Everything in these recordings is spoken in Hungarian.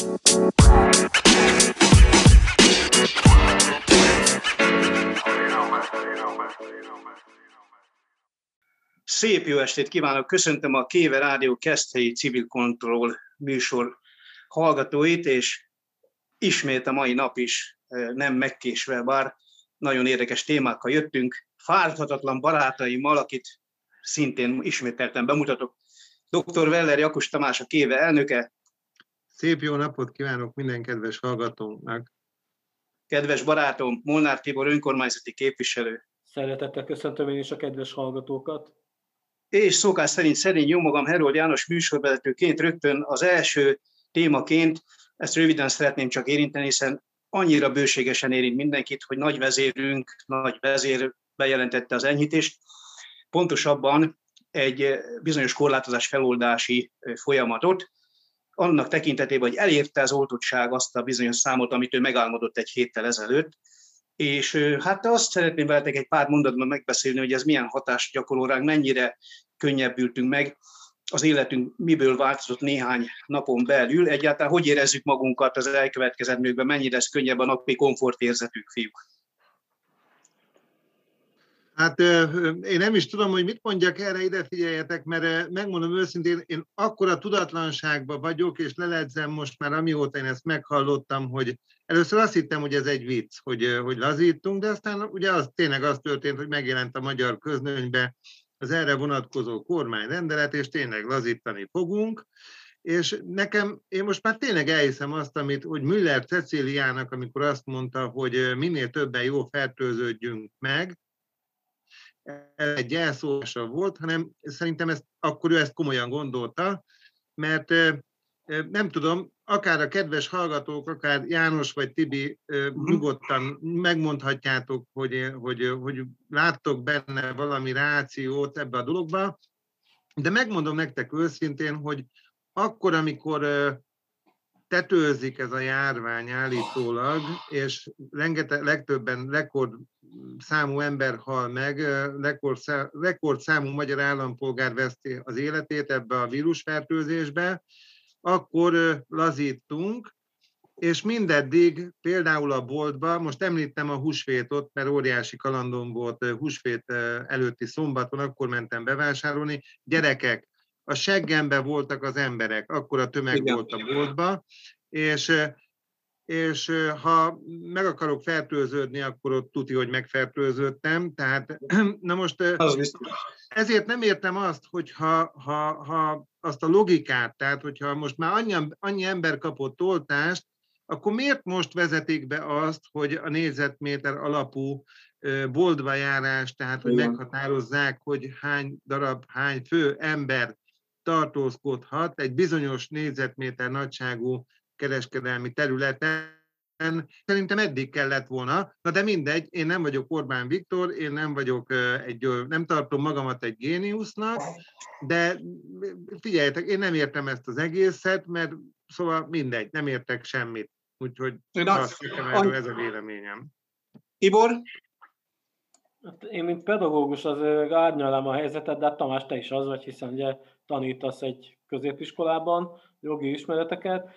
Szép jó estét kívánok! Köszöntöm a Kéve Rádió Keszthelyi Civil Control műsor hallgatóit, és ismét a mai nap is nem megkésve, bár nagyon érdekes témákkal jöttünk. Fáradhatatlan barátaimmal, akit szintén ismételten bemutatok. Dr. Weller Jakus Tamás, a Kéve elnöke. Szép jó napot kívánok minden kedves hallgatónknak. Kedves barátom, Molnár Tibor önkormányzati képviselő. Szeretettel köszöntöm én is a kedves hallgatókat és szokás szerint szerint jó magam Herold János műsorvezetőként rögtön az első témaként, ezt röviden szeretném csak érinteni, hiszen annyira bőségesen érint mindenkit, hogy nagy vezérünk, nagy vezér bejelentette az enyhítést. Pontosabban egy bizonyos korlátozás feloldási folyamatot, annak tekintetében, hogy elérte az oltottság azt a bizonyos számot, amit ő megálmodott egy héttel ezelőtt, és hát azt szeretném veletek egy pár mondatban megbeszélni, hogy ez milyen hatást gyakorol ránk, mennyire könnyebbültünk meg, az életünk miből változott néhány napon belül, egyáltalán hogy érezzük magunkat az elkövetkezendőkben, mennyire ez könnyebb a napi komfortérzetük, fiúk? Hát én nem is tudom, hogy mit mondjak erre, ide figyeljetek, mert megmondom őszintén, én akkora tudatlanságban vagyok, és leledzem most már, amióta én ezt meghallottam, hogy először azt hittem, hogy ez egy vicc, hogy, hogy lazítunk, de aztán ugye az tényleg az történt, hogy megjelent a magyar közlönybe az erre vonatkozó kormányrendelet, és tényleg lazítani fogunk, és nekem, én most már tényleg elhiszem azt, amit, hogy Müller Ceciliának, amikor azt mondta, hogy minél többen jó fertőződjünk meg, egy elszólása volt, hanem szerintem ezt, akkor ő ezt komolyan gondolta, mert nem tudom, akár a kedves hallgatók, akár János vagy Tibi mhm. nyugodtan megmondhatjátok, hogy, hogy, hogy láttok benne valami rációt ebbe a dologba, de megmondom nektek őszintén, hogy akkor, amikor tetőzik ez a járvány állítólag, és rengeteg, legtöbben rekord számú ember hal meg, rekord, rekord számú magyar állampolgár veszti az életét ebbe a vírusfertőzésbe, akkor lazítunk, és mindeddig például a boltba, most említem a húsvétot, mert óriási kalandom volt húsvét előtti szombaton, akkor mentem bevásárolni. Gyerekek, a seggembe voltak az emberek, akkor a tömeg Igen. volt a boltba, és, és ha meg akarok fertőződni, akkor ott tuti, hogy megfertőződtem. Tehát, na most ezért nem értem azt, hogy ha, ha, ha azt a logikát, tehát hogyha most már annyi, annyi ember kapott oltást, akkor miért most vezetik be azt, hogy a négyzetméter alapú boltba járás, tehát hogy meghatározzák, hogy hány darab, hány fő ember tartózkodhat egy bizonyos négyzetméter nagyságú kereskedelmi területen, Szerintem eddig kellett volna, na de mindegy, én nem vagyok Orbán Viktor, én nem vagyok egy, nem tartom magamat egy géniusznak, de figyeljetek, én nem értem ezt az egészet, mert szóval mindegy, nem értek semmit. Úgyhogy azt nekem ez a véleményem. Ibor? Hát én, mint pedagógus, az árnyalám a helyzetet, de hát Tamás, te is az vagy, hiszen ugye tanítasz egy középiskolában jogi ismereteket,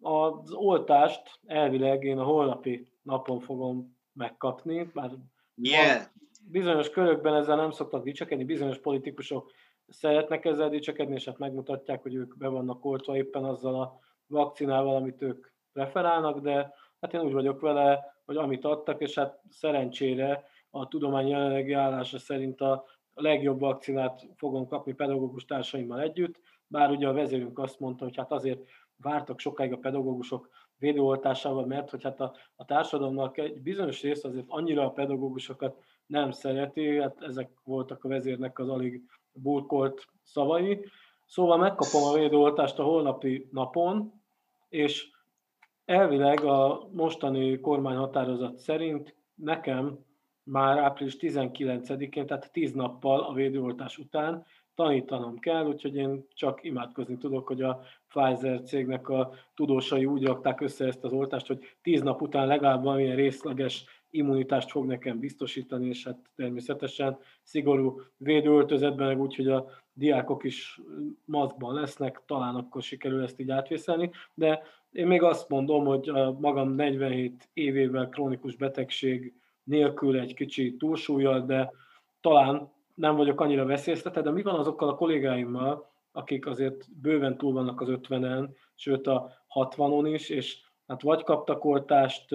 az oltást elvileg én a holnapi napon fogom megkapni, már yeah. bizonyos körökben ezzel nem szoktak dicsekedni, bizonyos politikusok szeretnek ezzel dicsekedni, és hát megmutatják, hogy ők be vannak oltva éppen azzal a vakcinával, amit ők preferálnak, de hát én úgy vagyok vele, hogy amit adtak, és hát szerencsére a tudomány jelenlegi állása szerint a legjobb vakcinát fogom kapni pedagógus társaimmal együtt, bár ugye a vezérünk azt mondta, hogy hát azért vártak sokáig a pedagógusok védőoltásával, mert hogy hát a, a társadalomnak egy bizonyos rész azért annyira a pedagógusokat nem szereti, hát ezek voltak a vezérnek az alig burkolt szavai. Szóval megkapom a védőoltást a holnapi napon, és elvileg a mostani kormányhatározat szerint nekem már április 19-én, tehát 10 nappal a védőoltás után tanítanom kell, úgyhogy én csak imádkozni tudok, hogy a Pfizer cégnek a tudósai úgy rakták össze ezt az oltást, hogy tíz nap után legalább valamilyen részleges immunitást fog nekem biztosítani, és hát természetesen szigorú védőöltözetben, meg úgy, hogy a diákok is maszkban lesznek, talán akkor sikerül ezt így átvészelni, de én még azt mondom, hogy a magam 47 évével krónikus betegség nélkül egy kicsi túlsúlyjal, de talán nem vagyok annyira veszélyeztetve, de mi van azokkal a kollégáimmal, akik azért bőven túl vannak az 50-en, sőt a 60-on is, és hát vagy kaptak oltást,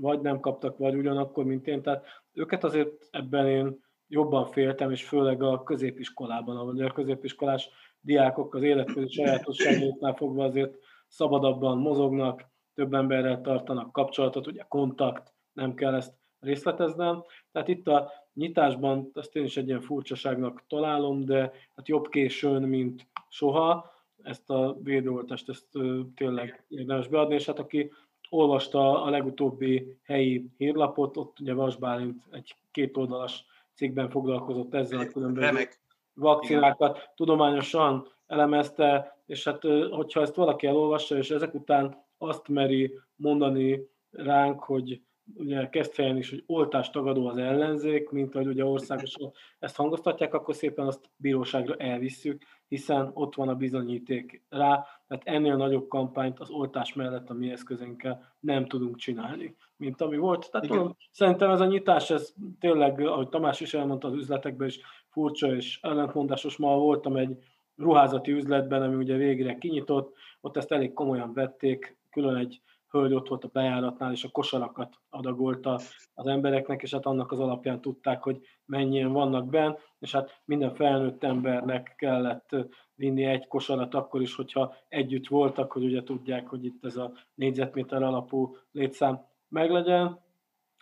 vagy nem kaptak, vagy ugyanakkor, mint én. Tehát őket azért ebben én jobban féltem, és főleg a középiskolában, ahol a középiskolás diákok az életközi sajátosságoknál fogva azért szabadabban mozognak, több emberrel tartanak kapcsolatot, ugye kontakt, nem kell ezt részleteznem. Tehát itt a nyitásban azt én is egy ilyen furcsaságnak találom, de hát jobb későn, mint soha. Ezt a védőoltást ezt tényleg érdemes beadni, és hát aki olvasta a legutóbbi helyi hírlapot, ott ugye Vas Bálint egy kétoldalas cikkben foglalkozott ezzel a különböző Remek. vakcinákat, tudományosan elemezte, és hát hogyha ezt valaki elolvassa, és ezek után azt meri mondani ránk, hogy ugye Keszthelyen is, hogy oltást tagadó az ellenzék, mint ahogy ugye országosan ezt hangoztatják, akkor szépen azt bíróságra elvisszük, hiszen ott van a bizonyíték rá, mert ennél nagyobb kampányt az oltás mellett a mi eszközünkkel nem tudunk csinálni, mint ami volt. Tehát tudom, szerintem ez a nyitás, ez tényleg, ahogy Tamás is elmondta az üzletekben is furcsa és ellentmondásos. Ma voltam egy ruházati üzletben, ami ugye végre kinyitott, ott ezt elég komolyan vették, külön egy hölgy ott volt a bejáratnál, és a kosarakat adagolta az embereknek, és hát annak az alapján tudták, hogy mennyien vannak benn, és hát minden felnőtt embernek kellett vinni egy kosarat akkor is, hogyha együtt voltak, hogy ugye tudják, hogy itt ez a négyzetméter alapú létszám meglegyen.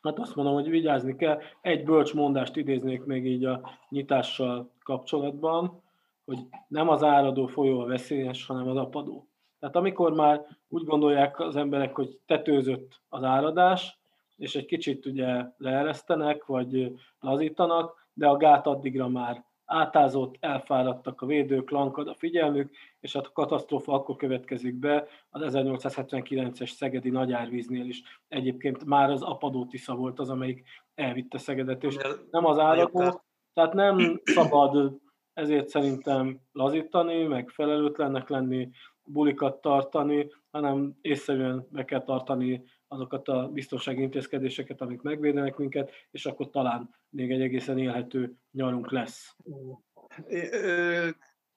Hát azt mondom, hogy vigyázni kell. Egy bölcs mondást idéznék még így a nyitással kapcsolatban, hogy nem az áradó folyó a veszélyes, hanem az apadó. Tehát amikor már úgy gondolják az emberek, hogy tetőzött az áradás, és egy kicsit ugye leeresztenek, vagy lazítanak, de a gát addigra már átázott, elfáradtak a védők, lankad a figyelmük, és hát a katasztrófa akkor következik be, az 1879-es Szegedi nagyárvíznél is. Egyébként már az apadó Tisza volt az, amelyik elvitte Szegedet, és nem az áradó, tehát nem szabad ezért szerintem lazítani, meg felelőtlennek lenni, bulikat tartani, hanem észszerűen meg kell tartani azokat a biztonsági intézkedéseket, amik megvédenek minket, és akkor talán még egy egészen élhető nyarunk lesz.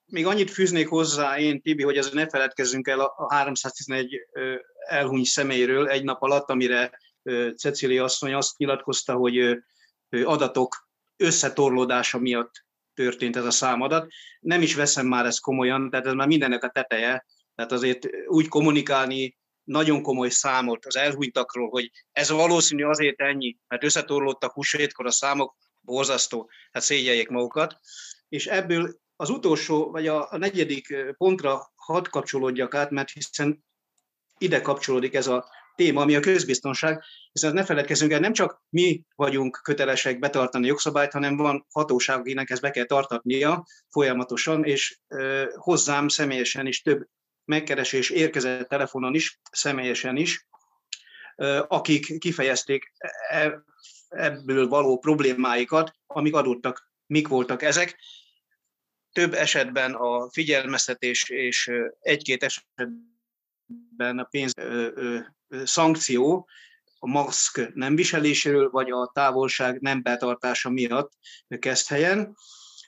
Még annyit fűznék hozzá én, Tibi, hogy ezzel ne feledkezzünk el a 311 elhuny személyről egy nap alatt, amire Cecília asszony azt nyilatkozta, hogy adatok összetorlódása miatt történt ez a számadat. Nem is veszem már ezt komolyan, tehát ez már mindennek a teteje, tehát azért úgy kommunikálni nagyon komoly számot az elhunytakról, hogy ez valószínű azért ennyi, mert összetorlódtak húsvétkor a számok, borzasztó, hát szégyeljék magukat. És ebből az utolsó, vagy a, a negyedik pontra hadd kapcsolódjak át, mert hiszen ide kapcsolódik ez a téma, ami a közbiztonság, hiszen ne feledkezzünk el, nem csak mi vagyunk kötelesek betartani jogszabályt, hanem van hatóság, akinek ezt be kell tartatnia folyamatosan, és ö, hozzám személyesen is több megkeresés érkezett telefonon is, személyesen is, akik kifejezték e, ebből való problémáikat, amik adottak, mik voltak ezek. Több esetben a figyelmeztetés és egy-két esetben a pénz szankció a maszk nem viseléséről, vagy a távolság nem betartása miatt kezd helyen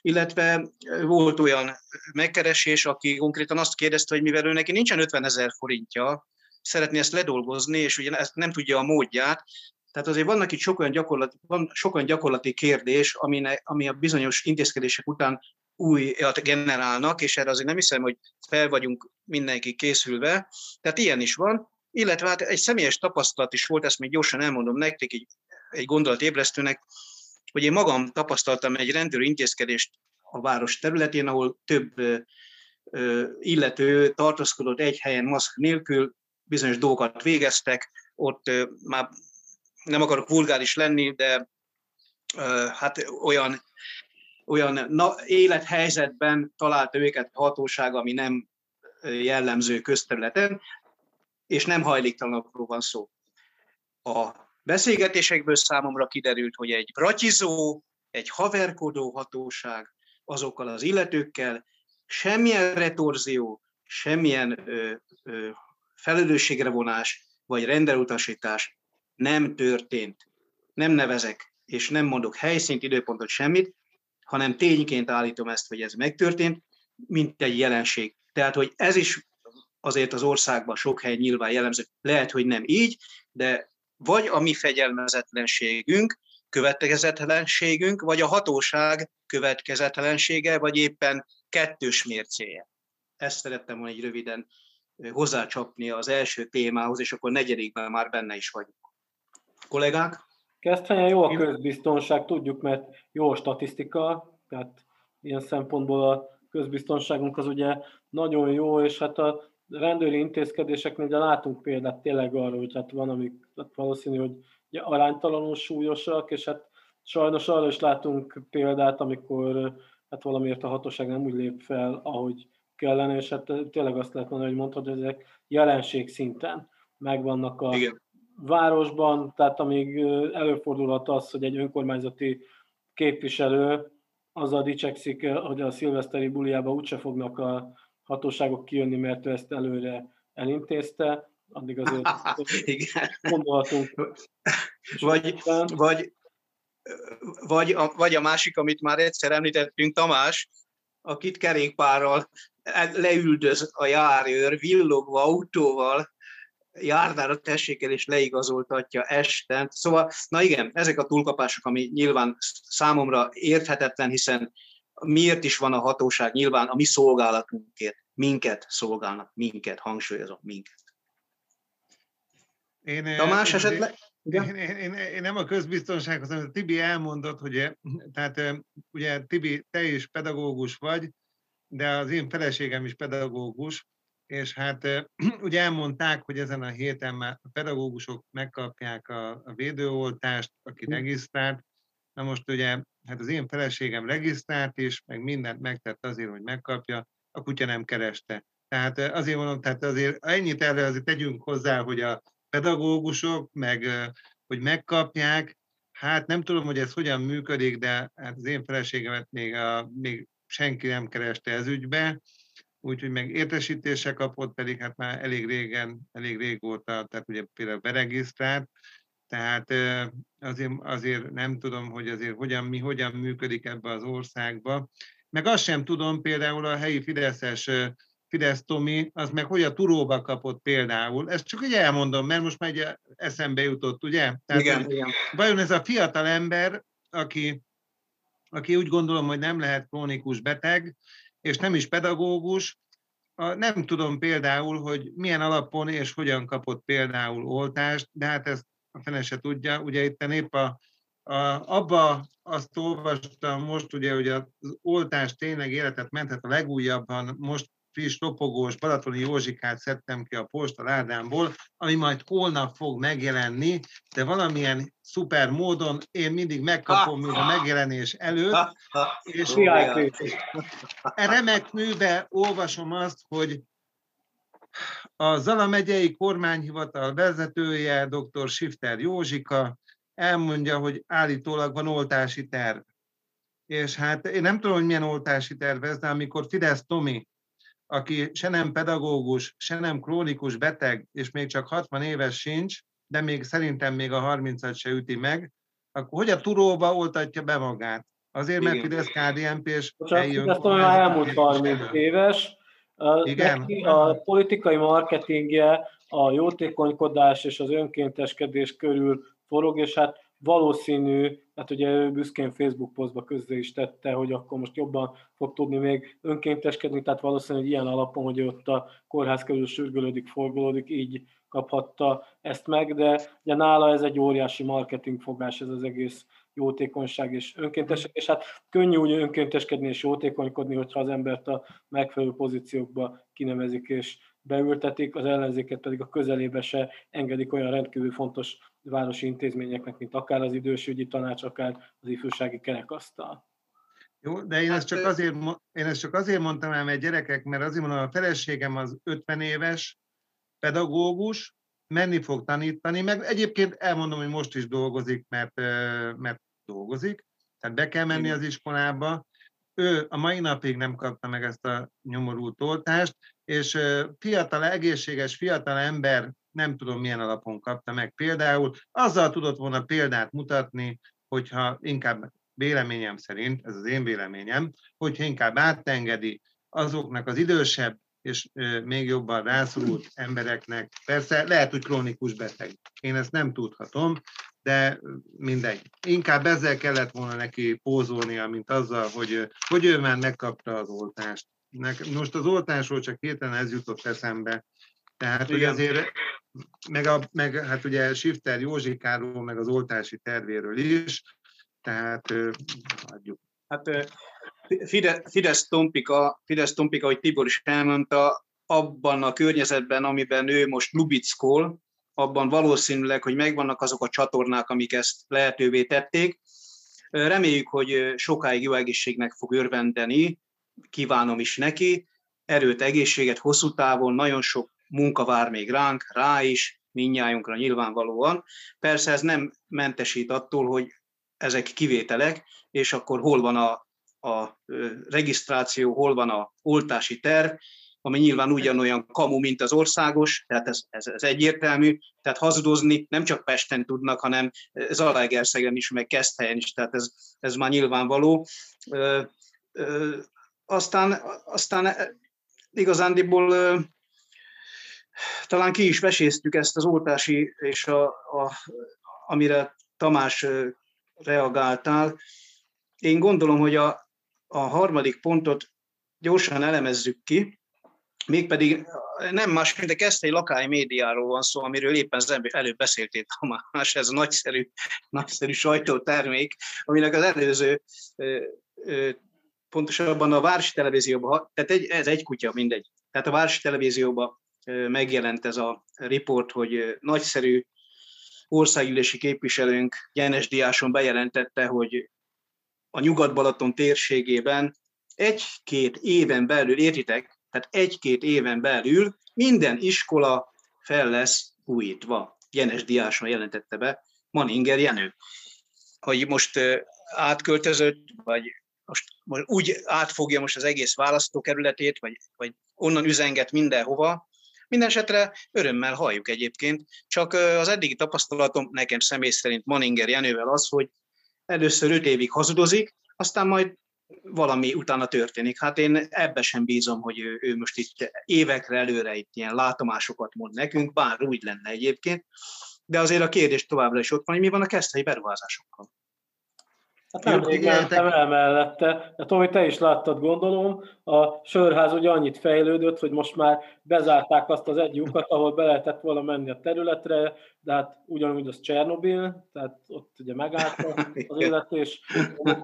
illetve volt olyan megkeresés, aki konkrétan azt kérdezte, hogy mivel ő neki nincsen 50 ezer forintja, szeretné ezt ledolgozni, és ugye ezt nem tudja a módját, tehát azért vannak itt sok olyan gyakorlati, van sok olyan gyakorlati kérdés, amine, ami a bizonyos intézkedések után újat generálnak, és erre azért nem hiszem, hogy fel vagyunk mindenki készülve. Tehát ilyen is van. Illetve hát egy személyes tapasztalat is volt, ezt még gyorsan elmondom nektek, egy, egy gondolatébresztőnek hogy én magam tapasztaltam egy rendőr intézkedést a város területén, ahol több illető tartózkodott egy helyen maszk nélkül, bizonyos dolgokat végeztek, ott már nem akarok vulgáris lenni, de hát olyan, olyan na, élethelyzetben találta őket hatóság, ami nem jellemző közterületen, és nem hajléktalanokról van szó. A beszélgetésekből számomra kiderült, hogy egy bratizó, egy haverkodó hatóság azokkal az illetőkkel Semmilyen retorzió, semmilyen ö, ö, felelősségre vonás, vagy rendelutasítás nem történt. Nem nevezek, és nem mondok helyszínt, időpontot, semmit, hanem tényként állítom ezt, hogy ez megtörtént, mint egy jelenség. Tehát, hogy ez is azért az országban sok hely nyilván jellemző, lehet, hogy nem így, de vagy a mi fegyelmezetlenségünk, következetlenségünk, vagy a hatóság következetlensége, vagy éppen kettős mércéje. Ezt szerettem volna egy röviden hozzácsapni az első témához, és akkor negyedikben már benne is vagyunk. Kollégák? Kezdhelyen jó a közbiztonság, tudjuk, mert jó a statisztika, tehát ilyen szempontból a közbiztonságunk az ugye nagyon jó, és hát a rendőri intézkedéseknél de látunk példát tényleg arra, hogy hát van, amik hát valószínű, hogy ugye aránytalanul súlyosak, és hát sajnos arra is látunk példát, amikor hát valamiért a hatóság nem úgy lép fel, ahogy kellene, és hát tényleg azt lehet mondani, hogy mondhatod, hogy ezek jelenség szinten megvannak a Igen. városban, tehát amíg előfordulhat az, hogy egy önkormányzati képviselő azzal dicsekszik, hogy a szilveszteri buliába úgyse fognak a hatóságok kijönni, mert ő ezt előre elintézte, addig azért Igen. gondolhatunk. Vagy, vagy, vagy, a, vagy a másik, amit már egyszer említettünk, Tamás, akit kerékpárral leüldöz a járőr, villogva autóval, járdára tessék el és leigazoltatja este. Szóval, na igen, ezek a túlkapások, ami nyilván számomra érthetetlen, hiszen miért is van a hatóság nyilván a mi szolgálatunkért, minket szolgálnak, minket, hangsúlyozom, minket. Én, Tamás esetleg? Én, én, én, én nem a közbiztonsághoz, hanem Tibi elmondott, hogy tehát ugye Tibi, te is pedagógus vagy, de az én feleségem is pedagógus, és hát ugye elmondták, hogy ezen a héten már a pedagógusok megkapják a, a védőoltást, aki hm. regisztrált. Na most ugye, hát az én feleségem regisztrált is, meg mindent megtett azért, hogy megkapja, a kutya nem kereste. Tehát azért mondom, tehát azért ennyit erre azért tegyünk hozzá, hogy a pedagógusok, meg hogy megkapják, hát nem tudom, hogy ez hogyan működik, de hát az én feleségemet még, a, még senki nem kereste ez ügybe, úgyhogy meg értesítése kapott, pedig hát már elég régen, elég régóta, tehát ugye például beregisztrált, tehát azért, azért nem tudom, hogy azért hogyan, mi hogyan működik ebbe az országba. Meg azt sem tudom, például a helyi Fideszes Fidesz Tomi, az meg hogy a turóba kapott például. Ezt csak ugye elmondom, mert most már egy eszembe jutott, ugye? Tehát, igen, igen. Vajon ez a fiatal ember, aki, aki úgy gondolom, hogy nem lehet krónikus beteg, és nem is pedagógus, nem tudom például, hogy milyen alapon és hogyan kapott például oltást, de hát ezt a fene se tudja. Ugye itt épp a, a, abba azt olvastam most, ugye, hogy az oltás tényleg életet menthet a legújabban, most friss, ropogós Balatoni Józsikát szedtem ki a posta ládámból, ami majd holnap fog megjelenni, de valamilyen szuper módon én mindig megkapom még a megjelenés előtt, és e remek műbe olvasom azt, hogy a Zala megyei kormányhivatal vezetője, dr. Sifter Józsika elmondja, hogy állítólag van oltási terv. És hát én nem tudom, hogy milyen oltási terv ez, de amikor Fidesz Tomi aki se nem pedagógus, se nem krónikus beteg, és még csak 60 éves sincs, de még szerintem még a 30-at se üti meg, akkor hogy a turóba oltatja be magát? Azért, mert Fidesz KDNP és eljön... Ezt már elmúlt 30 éves. Igen. Neki a politikai marketingje a jótékonykodás és az önkénteskedés körül forog, és hát valószínű, hát ugye ő büszkén Facebook posztba közzé is tette, hogy akkor most jobban fog tudni még önkénteskedni, tehát valószínű, hogy ilyen alapon, hogy ott a kórház körül sürgölődik, forgolódik, így kaphatta ezt meg, de ugye nála ez egy óriási marketingfogás, ez az egész jótékonyság és önkéntesek, és hát könnyű úgy önkénteskedni és jótékonykodni, hogyha az embert a megfelelő pozíciókba kinevezik és beültetik, az ellenzéket pedig a közelébe se engedik olyan rendkívül fontos városi intézményeknek, mint akár az idősügyi tanács, akár az ifjúsági kerekasztal. Jó, de én, hát, ezt csak azért, én ezt csak azért mondtam el, mert gyerekek, mert azért mondom, a feleségem az 50 éves pedagógus, menni fog tanítani, meg egyébként elmondom, hogy most is dolgozik, mert, mert dolgozik, tehát be kell menni az iskolába, ő a mai napig nem kapta meg ezt a nyomorult oltást, és fiatal, egészséges fiatal ember nem tudom milyen alapon kapta meg például, azzal tudott volna példát mutatni, hogyha inkább véleményem szerint, ez az én véleményem, hogyha inkább átengedi azoknak az idősebb és még jobban rászorult embereknek. Persze lehet, hogy krónikus beteg. Én ezt nem tudhatom, de mindegy. Inkább ezzel kellett volna neki pózolnia, mint azzal, hogy, hogy ő már megkapta az oltást. Most az oltásról csak héten ez jutott eszembe. Tehát, Igen. hogy azért, meg, a, meg hát ugye Shifter Józsikáról, meg az oltási tervéről is, tehát adjuk. Hát Fidesz Tompika, Fidesz Tompika, hogy Tibor is elmondta, abban a környezetben, amiben ő most lubickol, abban valószínűleg, hogy megvannak azok a csatornák, amik ezt lehetővé tették. Reméljük, hogy sokáig jó egészségnek fog örvendeni, kívánom is neki, erőt, egészséget hosszú távon, nagyon sok munka vár még ránk, rá is, minnyájunkra nyilvánvalóan. Persze ez nem mentesít attól, hogy ezek kivételek, és akkor hol van a, a regisztráció, hol van a oltási terv, ami nyilván ugyanolyan kamu, mint az országos, tehát ez, ez, ez egyértelmű, tehát hazudozni nem csak Pesten tudnak, hanem Zalaegerszegen is, meg Keszthelyen is, tehát ez, ez már nyilvánvaló. Ö, ö, aztán, aztán igazándiból ö, talán ki is veséztük ezt az oltási, és a, a, amire Tamás reagáltál. Én gondolom, hogy a, a harmadik pontot gyorsan elemezzük ki, mégpedig nem más, mint a Keszthely lakály médiáról van szó, amiről éppen az előbb beszéltél, Tamás, ez a nagyszerű, nagyszerű sajtótermék, aminek az előző pontosabban a Városi Televízióban, tehát egy, ez egy kutya, mindegy. Tehát a Városi Televízióban megjelent ez a riport, hogy nagyszerű országgyűlési képviselőnk Jenes Diáson bejelentette, hogy a Nyugat-Balaton térségében egy-két éven belül, értitek, tehát egy-két éven belül minden iskola fel lesz újítva. Jenes Diáson jelentette be Maninger Jenő. Hogy most átköltözött, vagy most, most úgy átfogja most az egész választókerületét, vagy, vagy onnan üzenget mindenhova, Mindenesetre örömmel halljuk egyébként, csak az eddigi tapasztalatom nekem személy szerint Maninger Jenővel az, hogy először öt évig hazudozik, aztán majd valami utána történik. Hát én ebbe sem bízom, hogy ő, ő most itt évekre előre itt ilyen látomásokat mond nekünk, bár úgy lenne egyébként, de azért a kérdés továbbra is ott van, hogy mi van a keszthelyi beruházásokkal. Hát nem mentem el mellette. De Tomi, te is láttad, gondolom. A sörház ugye annyit fejlődött, hogy most már bezárták azt az egy lyukat, ahol be lehetett volna menni a területre, de hát ugyanúgy az Csernobil, tehát ott ugye megállt az élet, és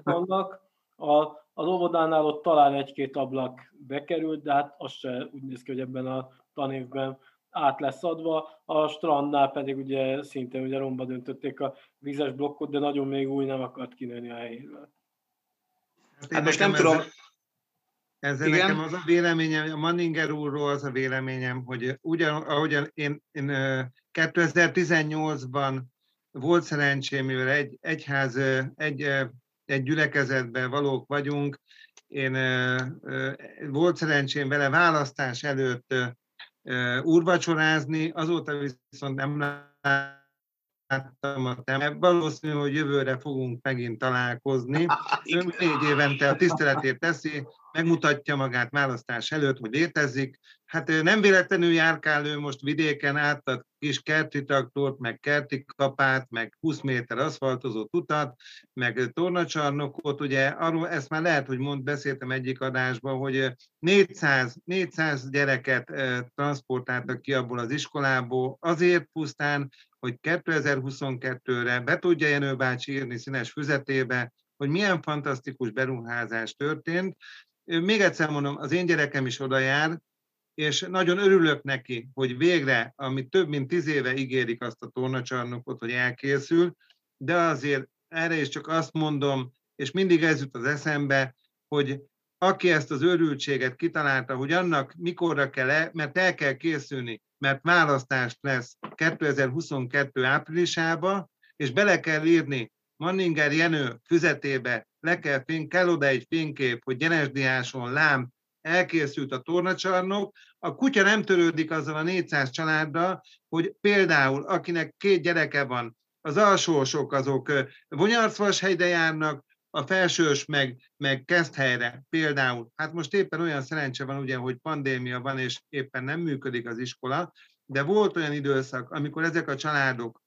vannak. A, az óvodánál ott talán egy-két ablak bekerült, de hát az se úgy néz ki, hogy ebben a tanévben át lesz adva, a strandnál pedig ugye szintén ugye romba döntötték a vízes blokkot, de nagyon még új nem akart kinőni a helyéről. Hát, hát most nem tudom, ezzel Igen? nekem az a véleményem, a Manninger úrról az a véleményem, hogy ugyan, ahogyan én, én 2018-ban volt szerencsém, mivel egy egyház, egy, egy gyülekezetben valók vagyunk, én volt szerencsém vele választás előtt úrvacsorázni, azóta viszont nem láttam a temet. Valószínű, hogy jövőre fogunk megint találkozni. Ön négy évente a tiszteletét teszi, megmutatja magát választás előtt, hogy létezik. Hát nem véletlenül járkál ő most vidéken át a kis kerti traktort, meg kerti kapát, meg 20 méter aszfaltozott utat, meg tornacsarnokot, ugye arról ezt már lehet, hogy mond, beszéltem egyik adásban, hogy 400, 400 gyereket transportáltak ki abból az iskolából, azért pusztán, hogy 2022-re be tudja Jenő bácsi írni színes füzetébe, hogy milyen fantasztikus beruházás történt, még egyszer mondom, az én gyerekem is oda jár, és nagyon örülök neki, hogy végre, ami több mint tíz éve ígérik azt a tornacsarnokot, hogy elkészül, de azért erre is csak azt mondom, és mindig ez jut az eszembe, hogy aki ezt az örültséget kitalálta, hogy annak mikorra kell, el, mert el kell készülni, mert választást lesz 2022 áprilisába, és bele kell írni Manninger Jenő füzetébe le kell, fény, kell oda egy fénykép, hogy Genesdiáson lám elkészült a tornacsarnok, a kutya nem törődik azzal a 400 családdal, hogy például akinek két gyereke van, az alsósok azok Vonyarcvashegyre járnak, a felsős meg, meg kezd helyre. Például, hát most éppen olyan szerencse van ugye, hogy pandémia van, és éppen nem működik az iskola, de volt olyan időszak, amikor ezek a családok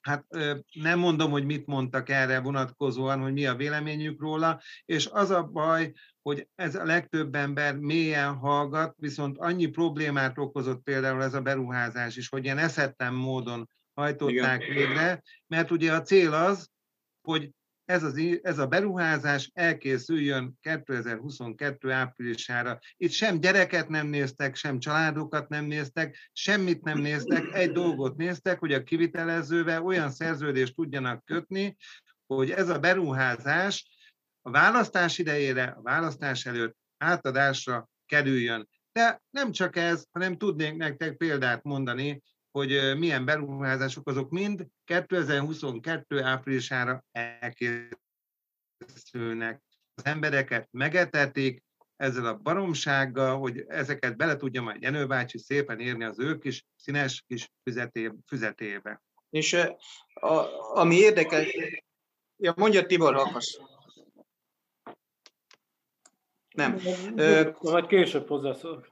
hát nem mondom, hogy mit mondtak erre vonatkozóan, hogy mi a véleményük róla, és az a baj, hogy ez a legtöbb ember mélyen hallgat, viszont annyi problémát okozott például ez a beruházás is, hogy ilyen eszetlen módon hajtották Igen. végre, mert ugye a cél az, hogy ez, az, ez a beruházás elkészüljön 2022 áprilisára. Itt sem gyereket nem néztek, sem családokat nem néztek, semmit nem néztek, egy dolgot néztek, hogy a kivitelezővel olyan szerződést tudjanak kötni, hogy ez a beruházás a választás idejére, a választás előtt átadásra kerüljön. De nem csak ez, hanem tudnék nektek példát mondani hogy milyen beruházások azok mind 2022 áprilisára elkészülnek. Az embereket megetetik ezzel a baromsággal, hogy ezeket bele tudja majd Jenő bácsi szépen érni az ő kis színes kis füzetébe. füzetébe. És a, ami érdekes, ja, mondja Tibor Hakasz. Nem. Vagy később hozzászól.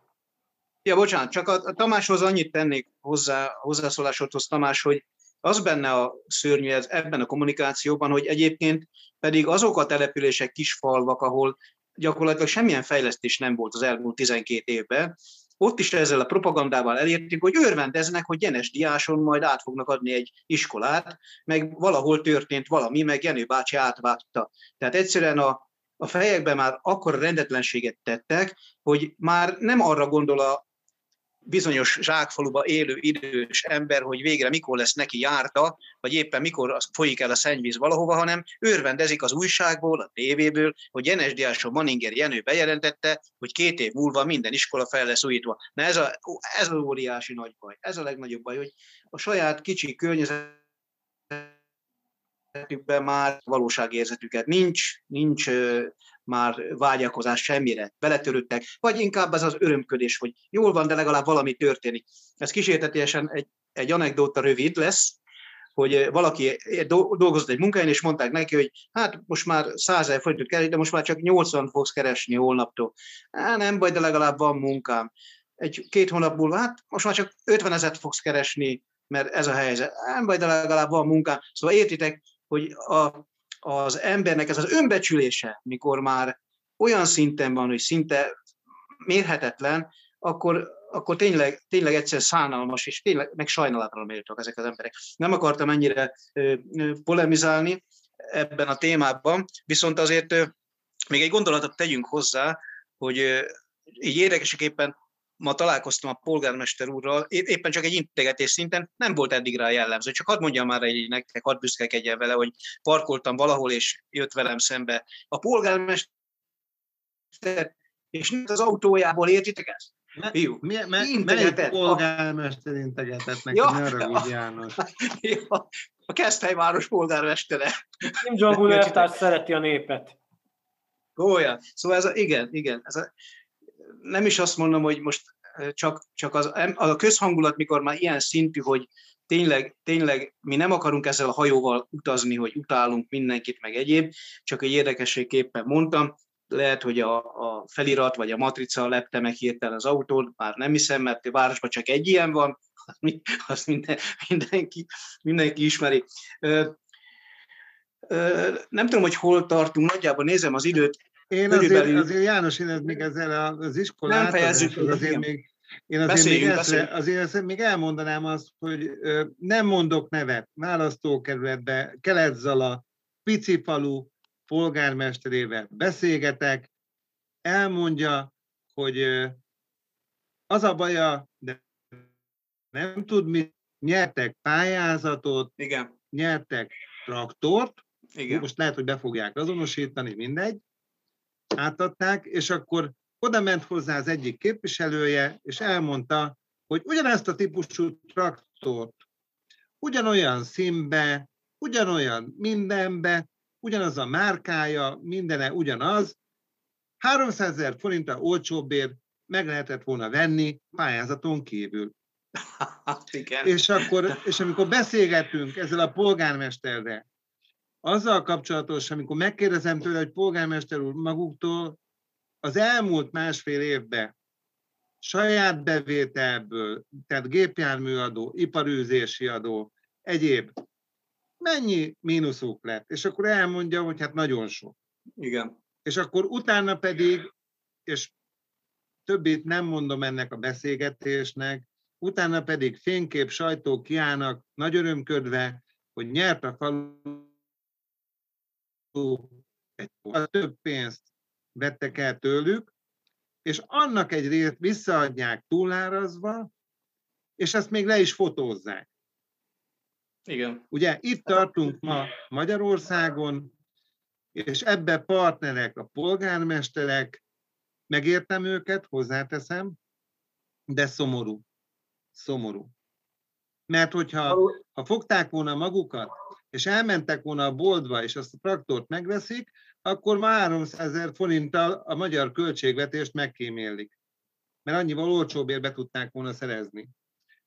Ja, bocsánat, csak a, a Tamáshoz annyit tennék hozzá, hozzászólásodhoz, Tamás, hogy az benne a szörnyű ez, ebben a kommunikációban, hogy egyébként pedig azok a települések, kisfalvak, ahol gyakorlatilag semmilyen fejlesztés nem volt az elmúlt 12 évben, ott is ezzel a propagandával elértük, hogy örvendeznek, hogy Genes Diáson majd át fognak adni egy iskolát, meg valahol történt valami, meg Jenő bácsi átvágta. Tehát egyszerűen a, a fejekben már akkor rendetlenséget tettek, hogy már nem arra gondol a bizonyos zsákfaluba élő idős ember, hogy végre mikor lesz neki járta, vagy éppen mikor folyik el a szennyvíz valahova, hanem örvendezik az újságból, a tévéből, hogy Diásó Maninger Jenő bejelentette, hogy két év múlva minden iskola fel lesz újítva. Na ez a, ez a óriási nagy baj. Ez a legnagyobb baj, hogy a saját kicsi környezet már valóságérzetüket nincs, nincs már vágyakozás semmire, beletörődtek, vagy inkább ez az örömködés, hogy jól van, de legalább valami történik. Ez kísértetésen egy, egy anekdóta rövid lesz, hogy valaki dolgozott egy munkáján, és mondták neki, hogy hát most már 100 ezer forintot keres, de most már csak 80 fogsz keresni holnaptól. Á, nem baj, de legalább van munkám. Egy-két hónap múlva, hát most már csak 50 ezeret fogsz keresni, mert ez a helyzet. Nem baj, de legalább van munkám. Szóval értitek, hogy a, az embernek ez az önbecsülése, mikor már olyan szinten van, hogy szinte mérhetetlen, akkor, akkor tényleg, tényleg egyszer szánalmas, és tényleg meg sajnálatra méltók ezek az emberek. Nem akartam ennyire polemizálni ebben a témában, viszont azért még egy gondolatot tegyünk hozzá, hogy így érdekeseképpen ma találkoztam a polgármester úrral, éppen csak egy integetés szinten, nem volt eddig rá jellemző. Csak hadd mondjam már egy nektek, hadd büszkekedjen vele, hogy parkoltam valahol, és jött velem szembe a polgármester, és az autójából értitek ezt? Fiú, mi, me, melyik polgármester integetett neki, ja, ne János. Ja, a Keszthelyváros polgármestere. Kim Jong-un szereti a népet. Olyan. Szóval ez a, igen, igen. Ez a, nem is azt mondom, hogy most csak, csak az, a közhangulat, mikor már ilyen szintű, hogy tényleg, tényleg mi nem akarunk ezzel a hajóval utazni, hogy utálunk mindenkit, meg egyéb, csak egy érdekességképpen mondtam, lehet, hogy a, a felirat vagy a matrica lepte meg hirtelen az autót, már nem hiszem, mert a városban csak egy ilyen van, azt minden, mindenki, mindenki ismeri. Ö, ö, nem tudom, hogy hol tartunk, nagyjából nézem az időt, én azért, azért János, én még ezzel az iskolát, nem fejezzük, azért még, én azért még, ezre, azért még elmondanám azt, hogy nem mondok nevet, választókerületbe, Kelet-Zala, pici falu polgármesterével beszélgetek, elmondja, hogy az a baja, de nem tud mit, nyertek pályázatot, Igen. nyertek traktort, Igen. most lehet, hogy be fogják azonosítani, mindegy, átadták, és akkor oda ment hozzá az egyik képviselője, és elmondta, hogy ugyanezt a típusú traktort ugyanolyan színbe, ugyanolyan mindenbe, ugyanaz a márkája, mindene ugyanaz, 300 ezer forintra olcsóbbért meg lehetett volna venni pályázaton kívül. Igen. És, akkor, és amikor beszélgetünk ezzel a polgármesterrel, azzal kapcsolatos, amikor megkérdezem tőle, hogy polgármester úr maguktól az elmúlt másfél évben saját bevételből, tehát gépjárműadó, iparűzési adó, egyéb, mennyi mínuszuk lett? És akkor elmondja, hogy hát nagyon sok. Igen. És akkor utána pedig, és többit nem mondom ennek a beszélgetésnek, utána pedig fénykép sajtó kiállnak nagy örömködve, hogy nyert a falu egy több pénzt vettek el tőlük, és annak egy részt visszaadják túlárazva, és ezt még le is fotózzák. Igen. Ugye itt tartunk ma Magyarországon, és ebbe partnerek a polgármesterek, megértem őket, hozzáteszem, de szomorú. Szomorú. Mert hogyha ha fogták volna magukat, és elmentek volna a boltba, és azt a traktort megveszik, akkor már 300 ezer forinttal a magyar költségvetést megkímélik. Mert annyival olcsóbbért be tudták volna szerezni.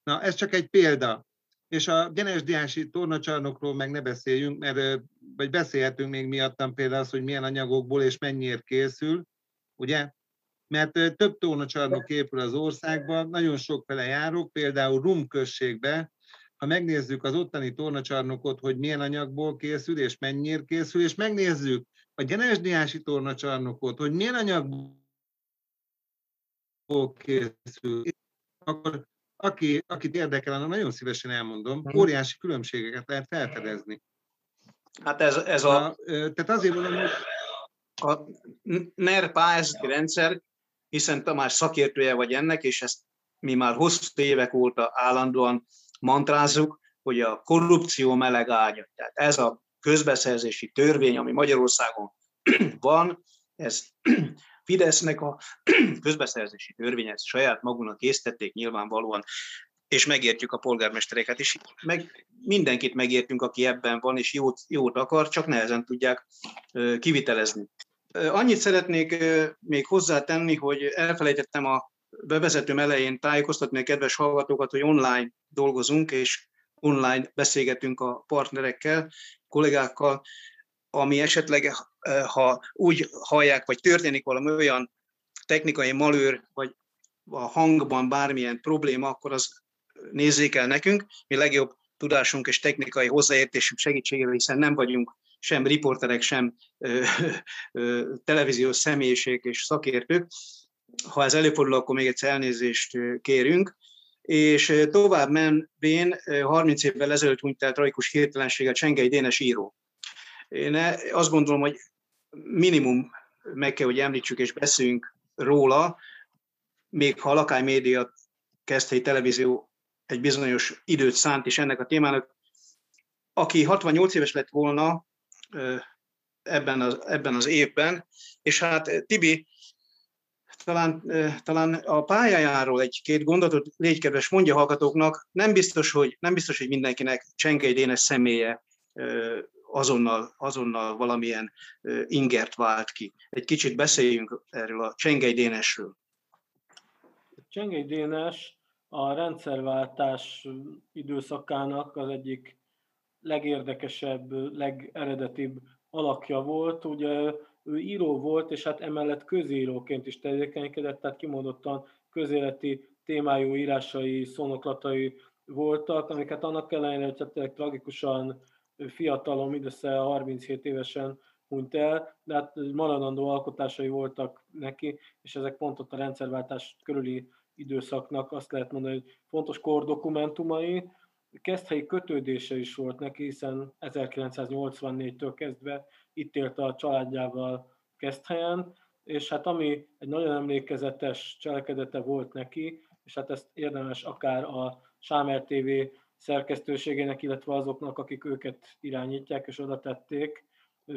Na, ez csak egy példa. És a Genesdiási tornacsarnokról meg ne beszéljünk, mert vagy beszélhetünk még miattam például az, hogy milyen anyagokból és mennyiért készül, ugye? Mert több tornacsarnok épül az országban, nagyon sok fele járok, például Rum községbe, ha megnézzük az ottani tornacsarnokot, hogy milyen anyagból készül, és mennyiért készül, és megnézzük a Genesdiási tornacsarnokot, hogy milyen anyagból készül, akkor aki, akit érdekel, annak nagyon szívesen elmondom, mhm. óriási különbségeket lehet felfedezni. Hát ez, ez a... a tehát azért mondom, hogy... A NER pályázati rendszer, hiszen Tamás szakértője vagy ennek, és ezt mi már hosszú évek óta állandóan mantrázzuk, hogy a korrupció meleg ágya. Tehát ez a közbeszerzési törvény, ami Magyarországon van, ez Fidesznek a közbeszerzési törvény, ezt saját magunknak készítették nyilvánvalóan, és megértjük a polgármestereket, és meg mindenkit megértünk, aki ebben van, és jót, jót akar, csak nehezen tudják kivitelezni. Annyit szeretnék még hozzátenni, hogy elfelejtettem a bevezetőm elején tájékoztatni a kedves hallgatókat, hogy online dolgozunk, és online beszélgetünk a partnerekkel, kollégákkal, ami esetleg, ha úgy hallják, vagy történik valami olyan technikai malőr, vagy a hangban bármilyen probléma, akkor az nézzék el nekünk. Mi legjobb tudásunk és technikai hozzáértésünk segítségével, hiszen nem vagyunk sem riporterek, sem ö, ö, televíziós személyiség és szakértők. Ha ez előfordul, akkor még egyszer elnézést kérünk. És tovább menvén 30 évvel ezelőtt hunyt el tragikus hirtelenséggel Csengei Dénes író. Én azt gondolom, hogy minimum meg kell, hogy említsük és beszéljünk róla, még ha a Lakály Média kezdhelyi televízió egy bizonyos időt szánt is ennek a témának, aki 68 éves lett volna ebben az, ebben az évben, és hát Tibi, talán, talán a pályájáról egy-két gondolatot légy kedves mondja hallgatóknak, nem biztos, hogy, nem biztos, hogy mindenkinek Csengei Dénes személye azonnal, azonnal valamilyen ingert vált ki. Egy kicsit beszéljünk erről a Csengei Dénesről. Csengei Dénes a rendszerváltás időszakának az egyik legérdekesebb, legeredetibb alakja volt. Ugye ő író volt, és hát emellett közíróként is tevékenykedett, tehát kimondottan közéleti témájú írásai, szónoklatai voltak, amiket annak ellenére, hogy hát tragikusan fiatalon, mindössze 37 évesen hunyt el, de hát maradandó alkotásai voltak neki, és ezek pont ott a rendszerváltás körüli időszaknak azt lehet mondani, hogy fontos kordokumentumai, kezdhelyi kötődése is volt neki, hiszen 1984-től kezdve itt élt a családjával Keszthelyen, és hát ami egy nagyon emlékezetes cselekedete volt neki, és hát ezt érdemes akár a Sámer TV szerkesztőségének, illetve azoknak, akik őket irányítják és oda tették,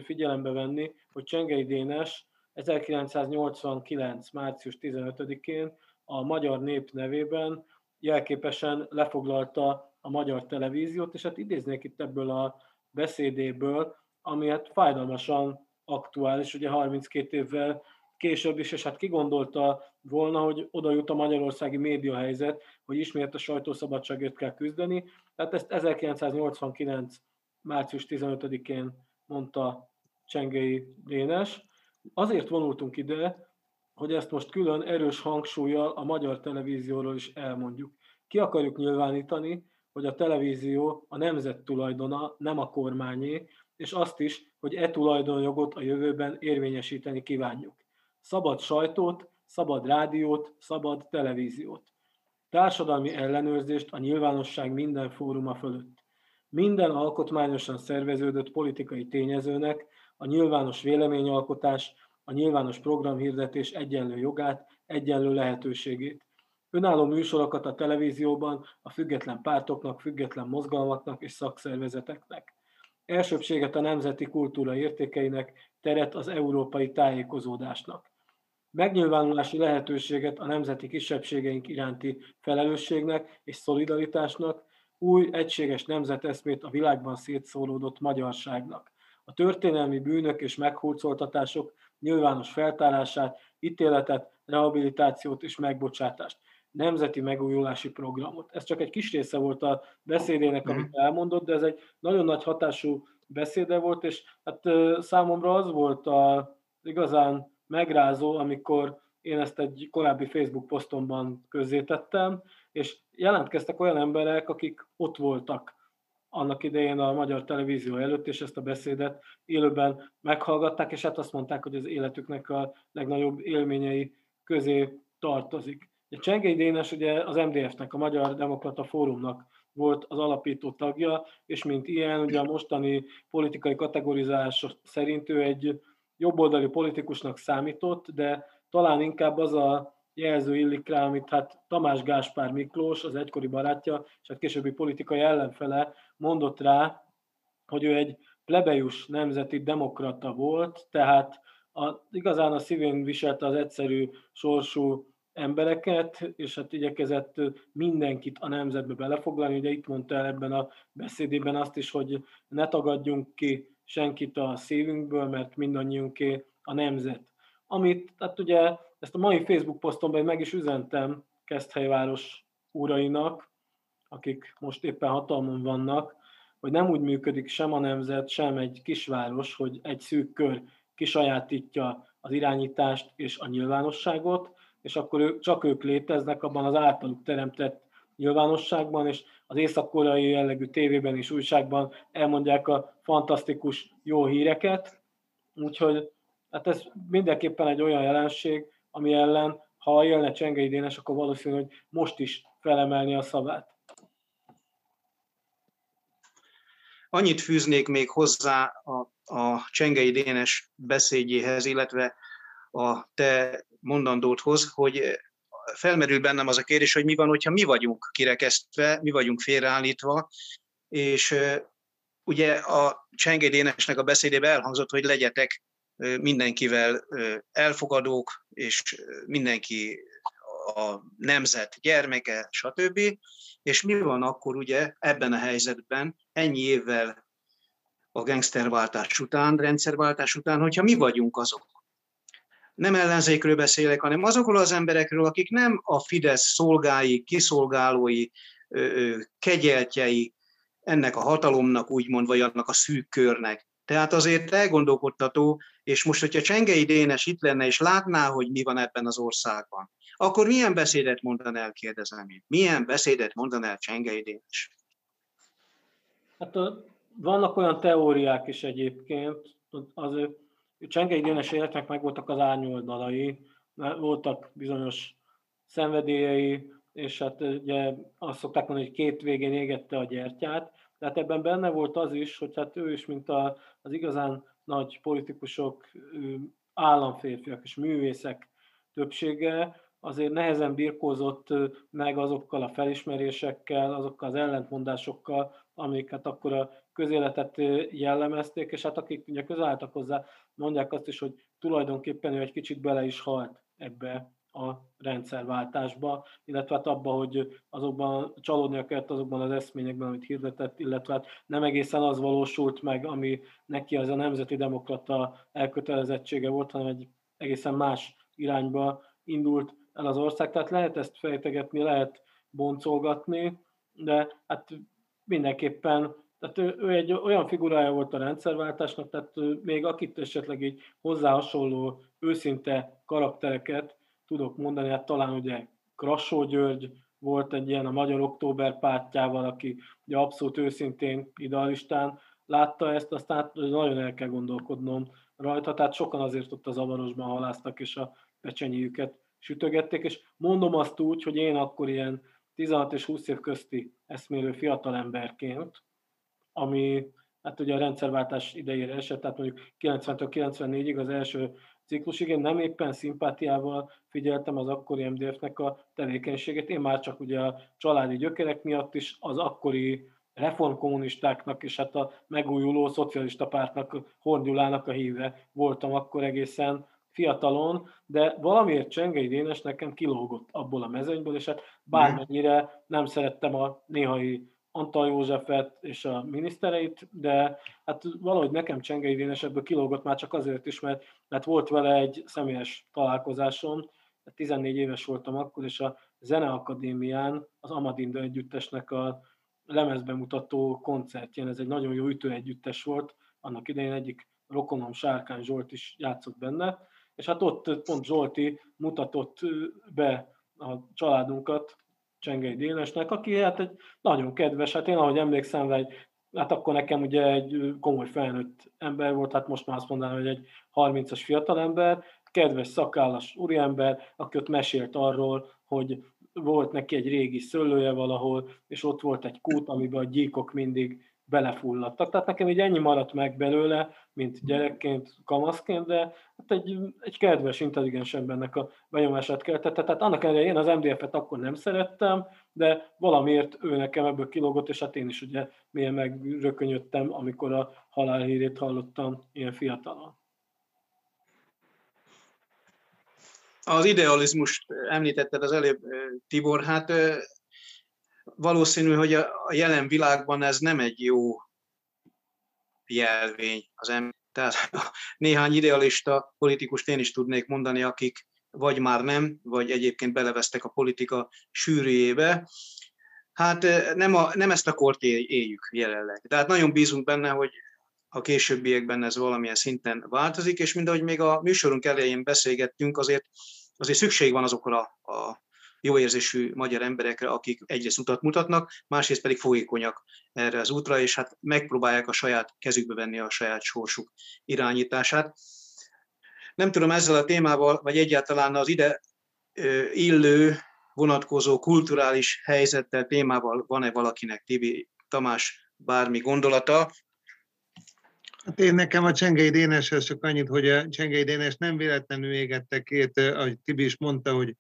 figyelembe venni, hogy Csengei Dénes 1989. március 15-én a magyar nép nevében jelképesen lefoglalta a magyar televíziót, és hát idéznék itt ebből a beszédéből, ami hát fájdalmasan aktuális, ugye 32 évvel később is, és hát kigondolta volna, hogy oda jut a magyarországi médiahelyzet, hogy ismét a sajtószabadságért kell küzdeni. Tehát ezt 1989. március 15-én mondta Csengei Dénes. Azért vonultunk ide, hogy ezt most külön erős hangsúlyjal a magyar televízióról is elmondjuk. Ki akarjuk nyilvánítani, hogy a televízió a nemzet tulajdona, nem a kormányé, és azt is, hogy e tulajdonjogot a jövőben érvényesíteni kívánjuk. Szabad sajtót, szabad rádiót, szabad televíziót. Társadalmi ellenőrzést a nyilvánosság minden fóruma fölött. Minden alkotmányosan szerveződött politikai tényezőnek a nyilvános véleményalkotás, a nyilvános programhirdetés egyenlő jogát, egyenlő lehetőségét. Önálló műsorokat a televízióban a független pártoknak, független mozgalmaknak és szakszervezeteknek. Elsőbséget a nemzeti kultúra értékeinek, teret az európai tájékozódásnak. Megnyilvánulási lehetőséget a nemzeti kisebbségeink iránti felelősségnek és szolidaritásnak, új egységes nemzeteszmét a világban szétszólódott magyarságnak. A történelmi bűnök és meghurcoltatások nyilvános feltárását, ítéletet, rehabilitációt és megbocsátást nemzeti megújulási programot. Ez csak egy kis része volt a beszédének, amit mhm. elmondott, de ez egy nagyon nagy hatású beszéde volt, és hát számomra az volt a igazán megrázó, amikor én ezt egy korábbi Facebook posztomban közzétettem, és jelentkeztek olyan emberek, akik ott voltak annak idején a magyar televízió előtt, és ezt a beszédet élőben meghallgatták, és hát azt mondták, hogy az életüknek a legnagyobb élményei közé tartozik. Csengei Dénes ugye az MDF-nek, a Magyar Demokrata Fórumnak volt az alapító tagja, és mint ilyen, ugye a mostani politikai kategorizálás szerint ő egy jobboldali politikusnak számított, de talán inkább az a jelző illik rá, amit hát Tamás Gáspár Miklós, az egykori barátja, és hát későbbi politikai ellenfele mondott rá, hogy ő egy plebejus nemzeti demokrata volt, tehát a, igazán a szívén viselte az egyszerű sorsú embereket, és hát igyekezett mindenkit a nemzetbe belefoglalni. Ugye itt mondta el ebben a beszédében azt is, hogy ne tagadjunk ki senkit a szívünkből, mert mindannyiunké a nemzet. Amit, hát ugye ezt a mai Facebook posztomban meg is üzentem Keszthelyváros úrainak, akik most éppen hatalmon vannak, hogy nem úgy működik sem a nemzet, sem egy kisváros, hogy egy szűk kör kisajátítja az irányítást és a nyilvánosságot, és akkor ők, csak ők léteznek abban az általuk teremtett nyilvánosságban, és az észak-koreai jellegű tévében és újságban elmondják a fantasztikus jó híreket. Úgyhogy hát ez mindenképpen egy olyan jelenség, ami ellen, ha élne Csengei Dénes, akkor valószínű, hogy most is felemelni a szavát. Annyit fűznék még hozzá a, a Csengei Dénes beszédjéhez, illetve a te mondandóthoz, hogy felmerül bennem az a kérdés, hogy mi van, hogyha mi vagyunk kirekesztve, mi vagyunk félreállítva, és ugye a Csengé Dénesnek a beszédében elhangzott, hogy legyetek mindenkivel elfogadók, és mindenki a nemzet gyermeke, stb. És mi van akkor ugye ebben a helyzetben, ennyi évvel a gangsterváltás után, rendszerváltás után, hogyha mi vagyunk azok, nem ellenzékről beszélek, hanem azokról az emberekről, akik nem a Fidesz szolgái, kiszolgálói, kegyeltjei ennek a hatalomnak, úgymond, vagy annak a szűk körnek. Tehát azért elgondolkodtató, és most, hogyha Csengei Dénes itt lenne, és látná, hogy mi van ebben az országban, akkor milyen beszédet mondan el, kérdezem én. Milyen beszédet mondan el Csengei Dénes? Hát vannak olyan teóriák is egyébként, az Csengei Dénes életnek meg voltak az árnyoldalai, voltak bizonyos szenvedélyei, és hát ugye azt szokták mondani, hogy két végén égette a gyertyát, tehát ebben benne volt az is, hogy hát ő is, mint a, az igazán nagy politikusok, államférfiak és művészek többsége, azért nehezen birkózott meg azokkal a felismerésekkel, azokkal az ellentmondásokkal, amiket akkor a közéletet jellemezték, és hát akik ugye közel álltak hozzá, mondják azt is, hogy tulajdonképpen ő egy kicsit bele is halt ebbe a rendszerváltásba, illetve hát abba, hogy azokban csalódnia kellett azokban az eszményekben, amit hirdetett, illetve hát nem egészen az valósult meg, ami neki az a nemzeti demokrata elkötelezettsége volt, hanem egy egészen más irányba indult el az ország. Tehát lehet ezt fejtegetni, lehet boncolgatni, de hát mindenképpen tehát ő, ő egy olyan figurája volt a rendszerváltásnak, tehát még akit esetleg így hozzá hasonló őszinte karaktereket tudok mondani, hát talán ugye Krassó György volt egy ilyen a Magyar Október pártjával, aki ugye abszolút őszintén idealistán látta ezt, aztán hát nagyon el kell gondolkodnom rajta, tehát sokan azért ott az avarosban haláztak, és a pecsenyéjüket sütögették, és mondom azt úgy, hogy én akkor ilyen 16 és 20 év közti eszmélő fiatalemberként, ami hát ugye a rendszerváltás idejére esett, tehát mondjuk 90-től 94-ig az első ciklusig, én nem éppen szimpátiával figyeltem az akkori MDF-nek a tevékenységét, én már csak ugye a családi gyökerek miatt is az akkori reformkommunistáknak és hát a megújuló szocialista pártnak, Hordyulának a híve voltam akkor egészen fiatalon, de valamiért Csengei Dénes nekem kilógott abból a mezőnyből, és hát bármennyire nem szerettem a néhai Antal Józsefet és a minisztereit, de hát valahogy nekem Csengei Dénes ebből kilógott már csak azért is, mert, mert volt vele egy személyes találkozásom, 14 éves voltam akkor, és a Zeneakadémián az Amadinda együttesnek a lemezbemutató koncertjén, ez egy nagyon jó ütő együttes volt, annak idején egyik rokonom Sárkány Zsolt is játszott benne, és hát ott pont Zsolti mutatott be a családunkat Csengei Dénesnek, aki hát egy nagyon kedves, hát én ahogy emlékszem egy, hát akkor nekem ugye egy komoly felnőtt ember volt, hát most már azt mondanám, hogy egy 30-as fiatalember, kedves szakállas úriember, aki ott mesélt arról, hogy volt neki egy régi szőlője valahol, és ott volt egy kút, amiben a gyíkok mindig belefulladtak. Tehát nekem így ennyi maradt meg belőle, mint gyerekként, kamaszként, de hát egy, egy kedves, intelligens embernek a benyomását keltette. Tehát annak ellenére én az MDF-et akkor nem szerettem, de valamiért ő nekem ebből kilógott, és hát én is ugye milyen megrökönyödtem, amikor a halálhírét hallottam ilyen fiatalon. Az idealizmust említetted az előbb, Tibor, hát valószínű, hogy a jelen világban ez nem egy jó jelvény az ember. Tehát néhány idealista politikust én is tudnék mondani, akik vagy már nem, vagy egyébként belevesztek a politika sűrűjébe. Hát nem, a, nem ezt a kort éljük jelenleg. Tehát nagyon bízunk benne, hogy a későbbiekben ez valamilyen szinten változik, és mind ahogy még a műsorunk elején beszélgettünk, azért, azért szükség van azokra a jó érzésű magyar emberekre, akik egyrészt utat mutatnak, másrészt pedig folyékonyak erre az útra, és hát megpróbálják a saját kezükbe venni a saját sorsuk irányítását. Nem tudom ezzel a témával, vagy egyáltalán az ide illő, vonatkozó kulturális helyzettel, témával van-e valakinek, Tibi Tamás, bármi gondolata, Hát én nekem a Csengei Déneshez csak annyit, hogy a Csengei Dénes nem véletlenül égette két, ahogy Tibi is mondta, hogy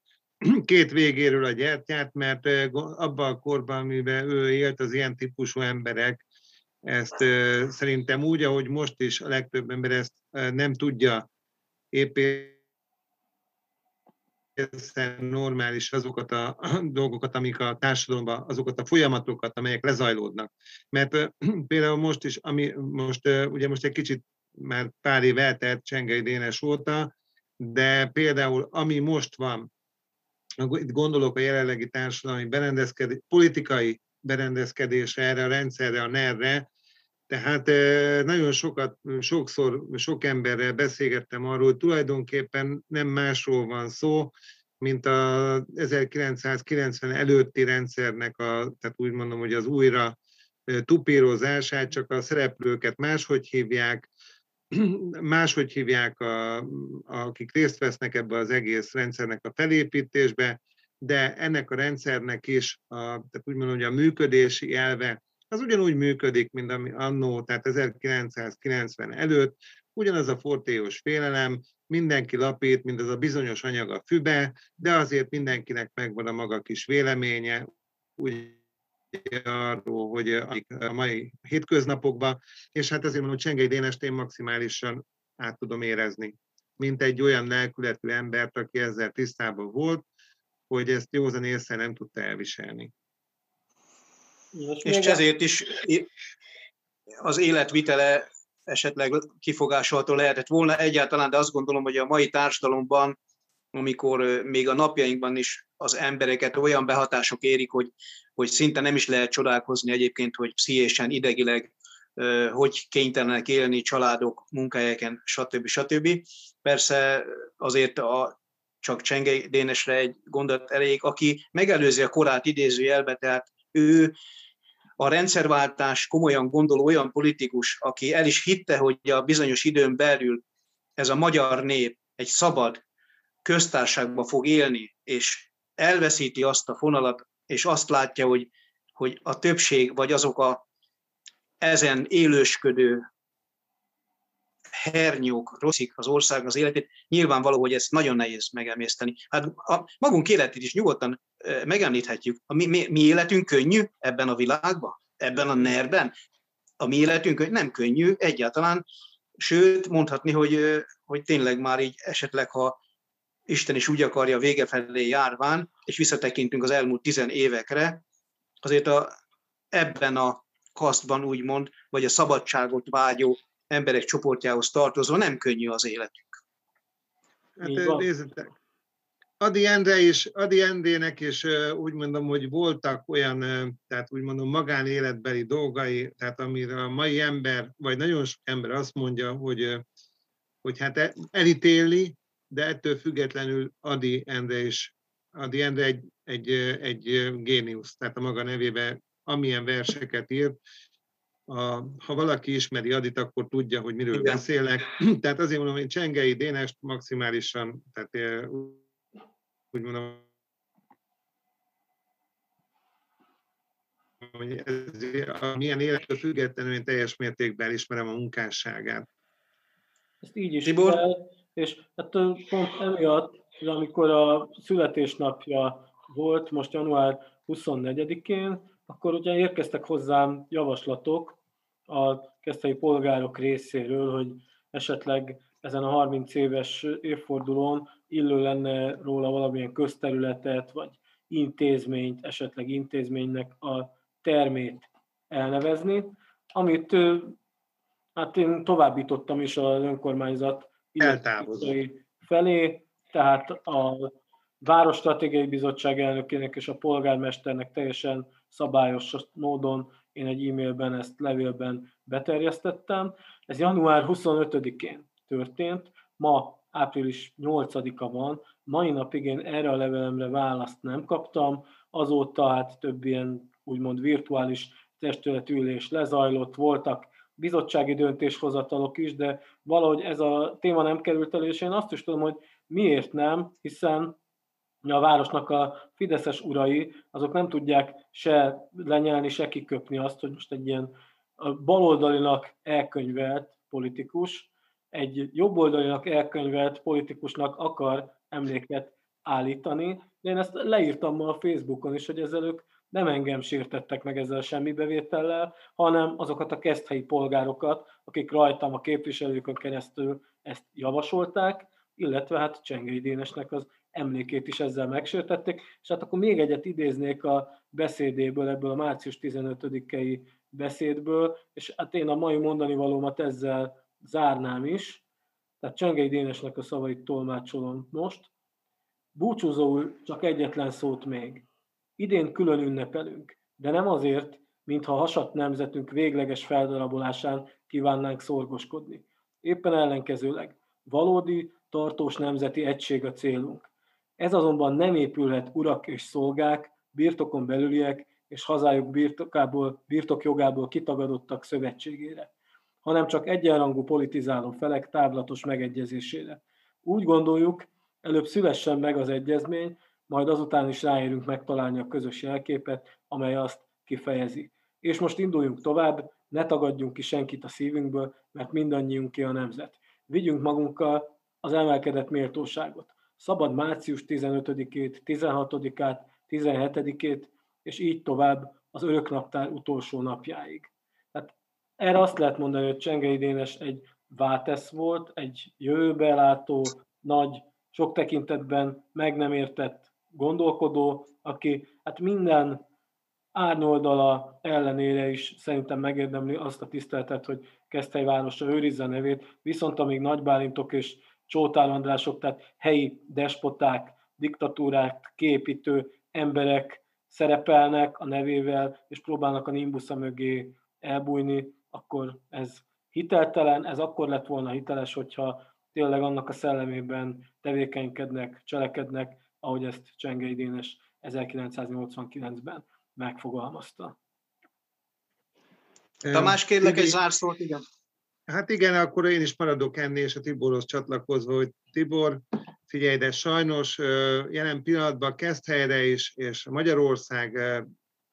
két végéről a gyertyát, mert abban a korban, amiben ő élt, az ilyen típusú emberek ezt szerintem úgy, ahogy most is a legtöbb ember ezt nem tudja építeni, normális azokat a dolgokat, amik a társadalomban, azokat a folyamatokat, amelyek lezajlódnak. Mert például most is, ami most, ugye most egy kicsit már pár év eltelt Csengei Dénes óta, de például ami most van, itt gondolok a jelenlegi társadalmi berendezkedés, politikai berendezkedésre, erre a rendszerre, a NER-re, tehát nagyon sokat, sokszor, sok emberrel beszélgettem arról, hogy tulajdonképpen nem másról van szó, mint a 1990 előtti rendszernek, a, tehát úgy mondom, hogy az újra tupírozását, csak a szereplőket máshogy hívják, máshogy hívják, a, akik részt vesznek ebbe az egész rendszernek a felépítésbe, de ennek a rendszernek is, a, tehát úgy mondom, hogy a működési elve az ugyanúgy működik, mint ami annó, tehát 1990 előtt, ugyanaz a fortéos félelem, mindenki lapít, mint az a bizonyos anyag a fübe, de azért mindenkinek megvan a maga kis véleménye, úgy arról, hogy a mai hétköznapokban, és hát ezért mondom, hogy Csengei Dénest én maximálisan át tudom érezni. mint egy olyan lelkületű embert, aki ezzel tisztában volt, hogy ezt józan észre nem tudta elviselni. És ezért is az életvitele esetleg kifogásolható lehetett volna egyáltalán, de azt gondolom, hogy a mai társadalomban, amikor még a napjainkban is az embereket olyan behatások érik, hogy, hogy szinte nem is lehet csodálkozni egyébként, hogy pszichésen, idegileg hogy kénytelenek élni családok, munkahelyeken, stb. stb. Persze azért a, csak Csengei Dénesre egy gondot elég, aki megelőzi a korát idézőjelbe, tehát ő a rendszerváltás komolyan gondoló olyan politikus, aki el is hitte, hogy a bizonyos időn belül ez a magyar nép egy szabad köztársaságba fog élni, és elveszíti azt a fonalat, és azt látja, hogy, hogy a többség, vagy azok a ezen élősködő hernyók rosszik az ország az életét, nyilvánvaló, hogy ezt nagyon nehéz megemészteni. Hát a magunk életét is nyugodtan megemlíthetjük. A mi, mi, mi életünk könnyű ebben a világban, ebben a nerben. A mi életünk nem könnyű egyáltalán, sőt, mondhatni, hogy, hogy tényleg már így esetleg, ha Isten is úgy akarja vége felé járván, és visszatekintünk az elmúlt tizen évekre, azért a, ebben a kasztban úgymond, vagy a szabadságot vágyó emberek csoportjához tartozó nem könnyű az életük. Hát nézzétek, Adi Endre is, Adi Endének is úgy mondom, hogy voltak olyan, tehát úgy mondom magánéletbeli dolgai, tehát amire a mai ember, vagy nagyon sok ember azt mondja, hogy, hogy hát e, elítéli, de ettől függetlenül Adi Endre is, Adi Endre egy, egy, egy géniusz, tehát a maga nevébe amilyen verseket írt, a, ha valaki ismeri Adit, akkor tudja, hogy miről Igen. beszélek. Tehát azért mondom, hogy Csengei Dénest maximálisan, tehát úgy mondom, hogy ez, milyen élettől függetlenül én teljes mértékben ismerem a munkásságát. Ezt így is Tibor? Kell, és hát pont emiatt, amikor a születésnapja volt, most január 24-én, akkor ugye érkeztek hozzám javaslatok a keszthelyi polgárok részéről, hogy esetleg ezen a 30 éves évfordulón illő lenne róla valamilyen közterületet, vagy intézményt, esetleg intézménynek a termét elnevezni, amit hát én továbbítottam is az önkormányzat felé, tehát a Városstratégiai Bizottság elnökének és a polgármesternek teljesen szabályos módon én egy e-mailben ezt levélben beterjesztettem. Ez január 25-én történt, ma április 8-a van, mai napig én erre a levelemre választ nem kaptam, azóta hát több ilyen úgymond virtuális testületülés lezajlott, voltak bizottsági döntéshozatalok is, de valahogy ez a téma nem került elő, és én azt is tudom, hogy miért nem, hiszen a városnak a fideszes urai, azok nem tudják se lenyelni, se kiköpni azt, hogy most egy ilyen baloldalinak elkönyvelt politikus, egy jobboldalinak elkönyvelt politikusnak akar emléket állítani. De én ezt leírtam ma a Facebookon is, hogy ezzel ők nem engem sértettek meg ezzel semmi bevétellel, hanem azokat a keszthelyi polgárokat, akik rajtam a képviselőkön keresztül ezt javasolták, illetve hát Csengei Dénesnek az emlékét is ezzel megsértették. És hát akkor még egyet idéznék a beszédéből, ebből a március 15-i beszédből, és hát én a mai mondani valómat ezzel zárnám is. Tehát Csengei Dénesnek a szavait tolmácsolom most. Búcsúzóul csak egyetlen szót még. Idén külön ünnepelünk, de nem azért, mintha hasat nemzetünk végleges feldarabolásán kívánnánk szorgoskodni. Éppen ellenkezőleg, valódi, tartós nemzeti egység a célunk. Ez azonban nem épülhet urak és szolgák, birtokon belüliek és hazájuk birtokából, birtokjogából kitagadottak szövetségére, hanem csak egyenrangú politizáló felek távlatos megegyezésére. Úgy gondoljuk, előbb szülessen meg az egyezmény, majd azután is ráérünk megtalálni a közös jelképet, amely azt kifejezi. És most induljunk tovább, ne tagadjunk ki senkit a szívünkből, mert mindannyiunké a nemzet. Vigyünk magunkkal az emelkedett méltóságot szabad március 15-ét, 16-át, 17-ét, és így tovább az öröknaptár utolsó napjáig. Tehát erre azt lehet mondani, hogy Csengei Dénes egy Vátesz volt, egy jövőbe látó, nagy, sok tekintetben meg nem értett gondolkodó, aki hát minden árnyoldala ellenére is szerintem megérdemli azt a tiszteletet, hogy Keszthely városa őrizze nevét, viszont amíg Nagybálintok és Csótár Andrások, tehát helyi despoták, diktatúrák képítő emberek szerepelnek a nevével, és próbálnak a nimbusza mögé elbújni, akkor ez hiteltelen, ez akkor lett volna hiteles, hogyha tényleg annak a szellemében tevékenykednek, cselekednek, ahogy ezt Csengei Dénes 1989-ben megfogalmazta. Tamás, kérlek egy zárszót, igen. Hát igen, akkor én is maradok ennél, és a Tiborhoz csatlakozva, hogy Tibor, figyelj, de sajnos jelen pillanatban kezd helyre is, és Magyarország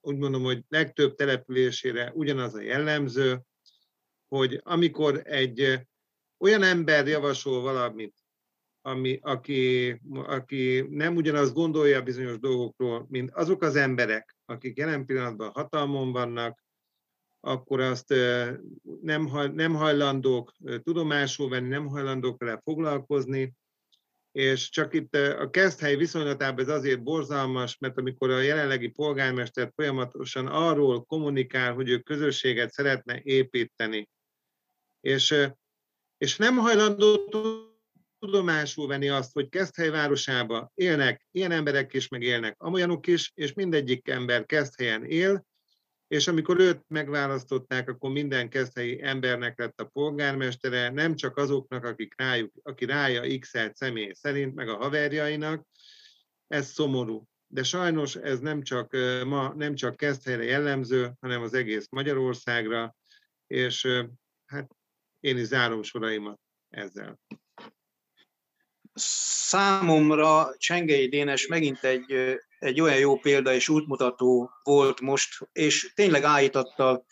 úgy mondom, hogy legtöbb településére ugyanaz a jellemző, hogy amikor egy olyan ember javasol valamit, ami, aki, aki nem ugyanazt gondolja bizonyos dolgokról, mint azok az emberek, akik jelen pillanatban hatalmon vannak, akkor azt nem, nem hajlandók tudomásul venni, nem hajlandók vele foglalkozni, és csak itt a kezdhely viszonylatában ez azért borzalmas, mert amikor a jelenlegi polgármester folyamatosan arról kommunikál, hogy ő közösséget szeretne építeni, és, és nem hajlandó tudomásul venni azt, hogy Keszthely városába élnek ilyen emberek is, meg élnek amolyanok is, és mindegyik ember Keszthelyen él, és amikor őt megválasztották, akkor minden keszthelyi embernek lett a polgármestere, nem csak azoknak, akik rájuk, aki rája x személy szerint, meg a haverjainak, ez szomorú. De sajnos ez nem csak ma, nem csak Keszthelyre jellemző, hanem az egész Magyarországra, és hát én is zárom soraimat ezzel. Számomra Csengei Dénes megint egy egy olyan jó példa és útmutató volt most, és tényleg állította,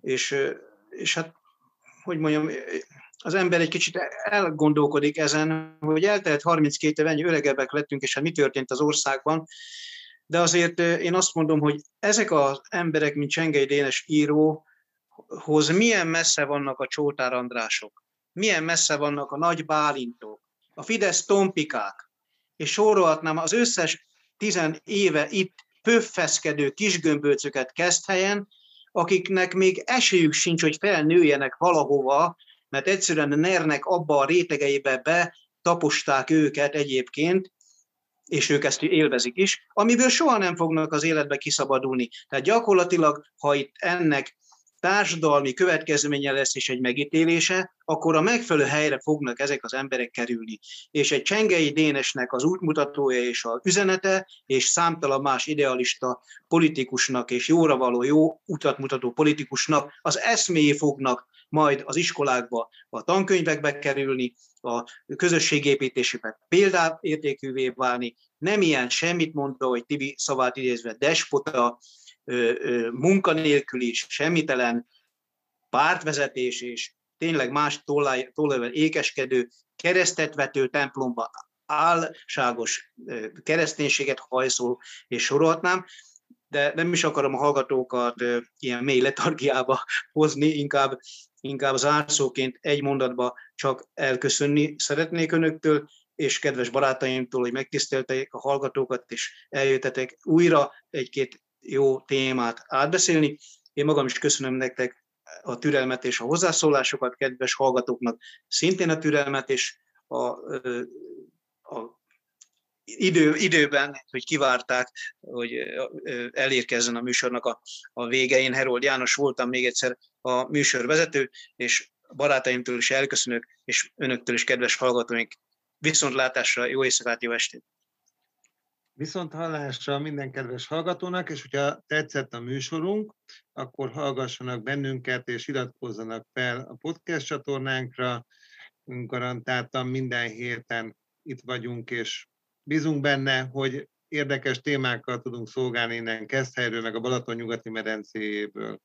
és, és hát, hogy mondjam, az ember egy kicsit elgondolkodik ezen, hogy eltelt 32 év, ennyi öregebbek lettünk, és hát mi történt az országban, de azért én azt mondom, hogy ezek az emberek, mint Csengei Dénes íróhoz milyen messze vannak a Csótár Andrások, milyen messze vannak a Nagy Bálintok, a Fidesz Tompikák, és sorolhatnám az összes tizen éve itt pöffeszkedő kisgömbölcöket kezd helyen, akiknek még esélyük sincs, hogy felnőjenek valahova, mert egyszerűen nernek abba a rétegeibe be taposták őket egyébként, és ők ezt élvezik is, amiből soha nem fognak az életbe kiszabadulni. Tehát gyakorlatilag, ha itt ennek társadalmi következménye lesz és egy megítélése, akkor a megfelelő helyre fognak ezek az emberek kerülni. És egy Csengei Dénesnek az útmutatója és az üzenete, és számtalan más idealista politikusnak és jóra való jó utat mutató politikusnak az eszméi fognak majd az iskolákba, a tankönyvekbe kerülni, a közösségépítésében példaértékűvé válni, nem ilyen semmit mondva, hogy Tibi szavát idézve despota, munkanélküli, semmitelen pártvezetés és tényleg más tollával ékeskedő, keresztetvető templomba álságos kereszténységet hajszol, és sorolhatnám, de nem is akarom a hallgatókat ilyen mély letargiába hozni, inkább, inkább zárszóként egy mondatba csak elköszönni szeretnék önöktől, és kedves barátaimtól, hogy megtisztelték a hallgatókat, és eljöttetek újra egy-két jó témát átbeszélni. Én magam is köszönöm nektek a türelmet és a hozzászólásokat, kedves hallgatóknak szintén a türelmet és a, a idő, időben, hogy kivárták, hogy elérkezzen a műsornak a, a vége. Én Herold János voltam még egyszer a műsorvezető, és barátaimtól is elköszönök, és önöktől is, kedves hallgatóink, viszontlátásra, jó éjszakát, jó estét! Viszont hallásra minden kedves hallgatónak, és hogyha tetszett a műsorunk, akkor hallgassanak bennünket, és iratkozzanak fel a podcast csatornánkra. Garantáltan minden héten itt vagyunk, és bízunk benne, hogy érdekes témákkal tudunk szolgálni innen Keszthelyről, meg a Balaton nyugati medencéjéből.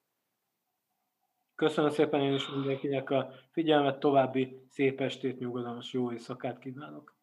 Köszönöm szépen én is mindenkinek a figyelmet, további szép estét, nyugodalmas jó éjszakát kívánok!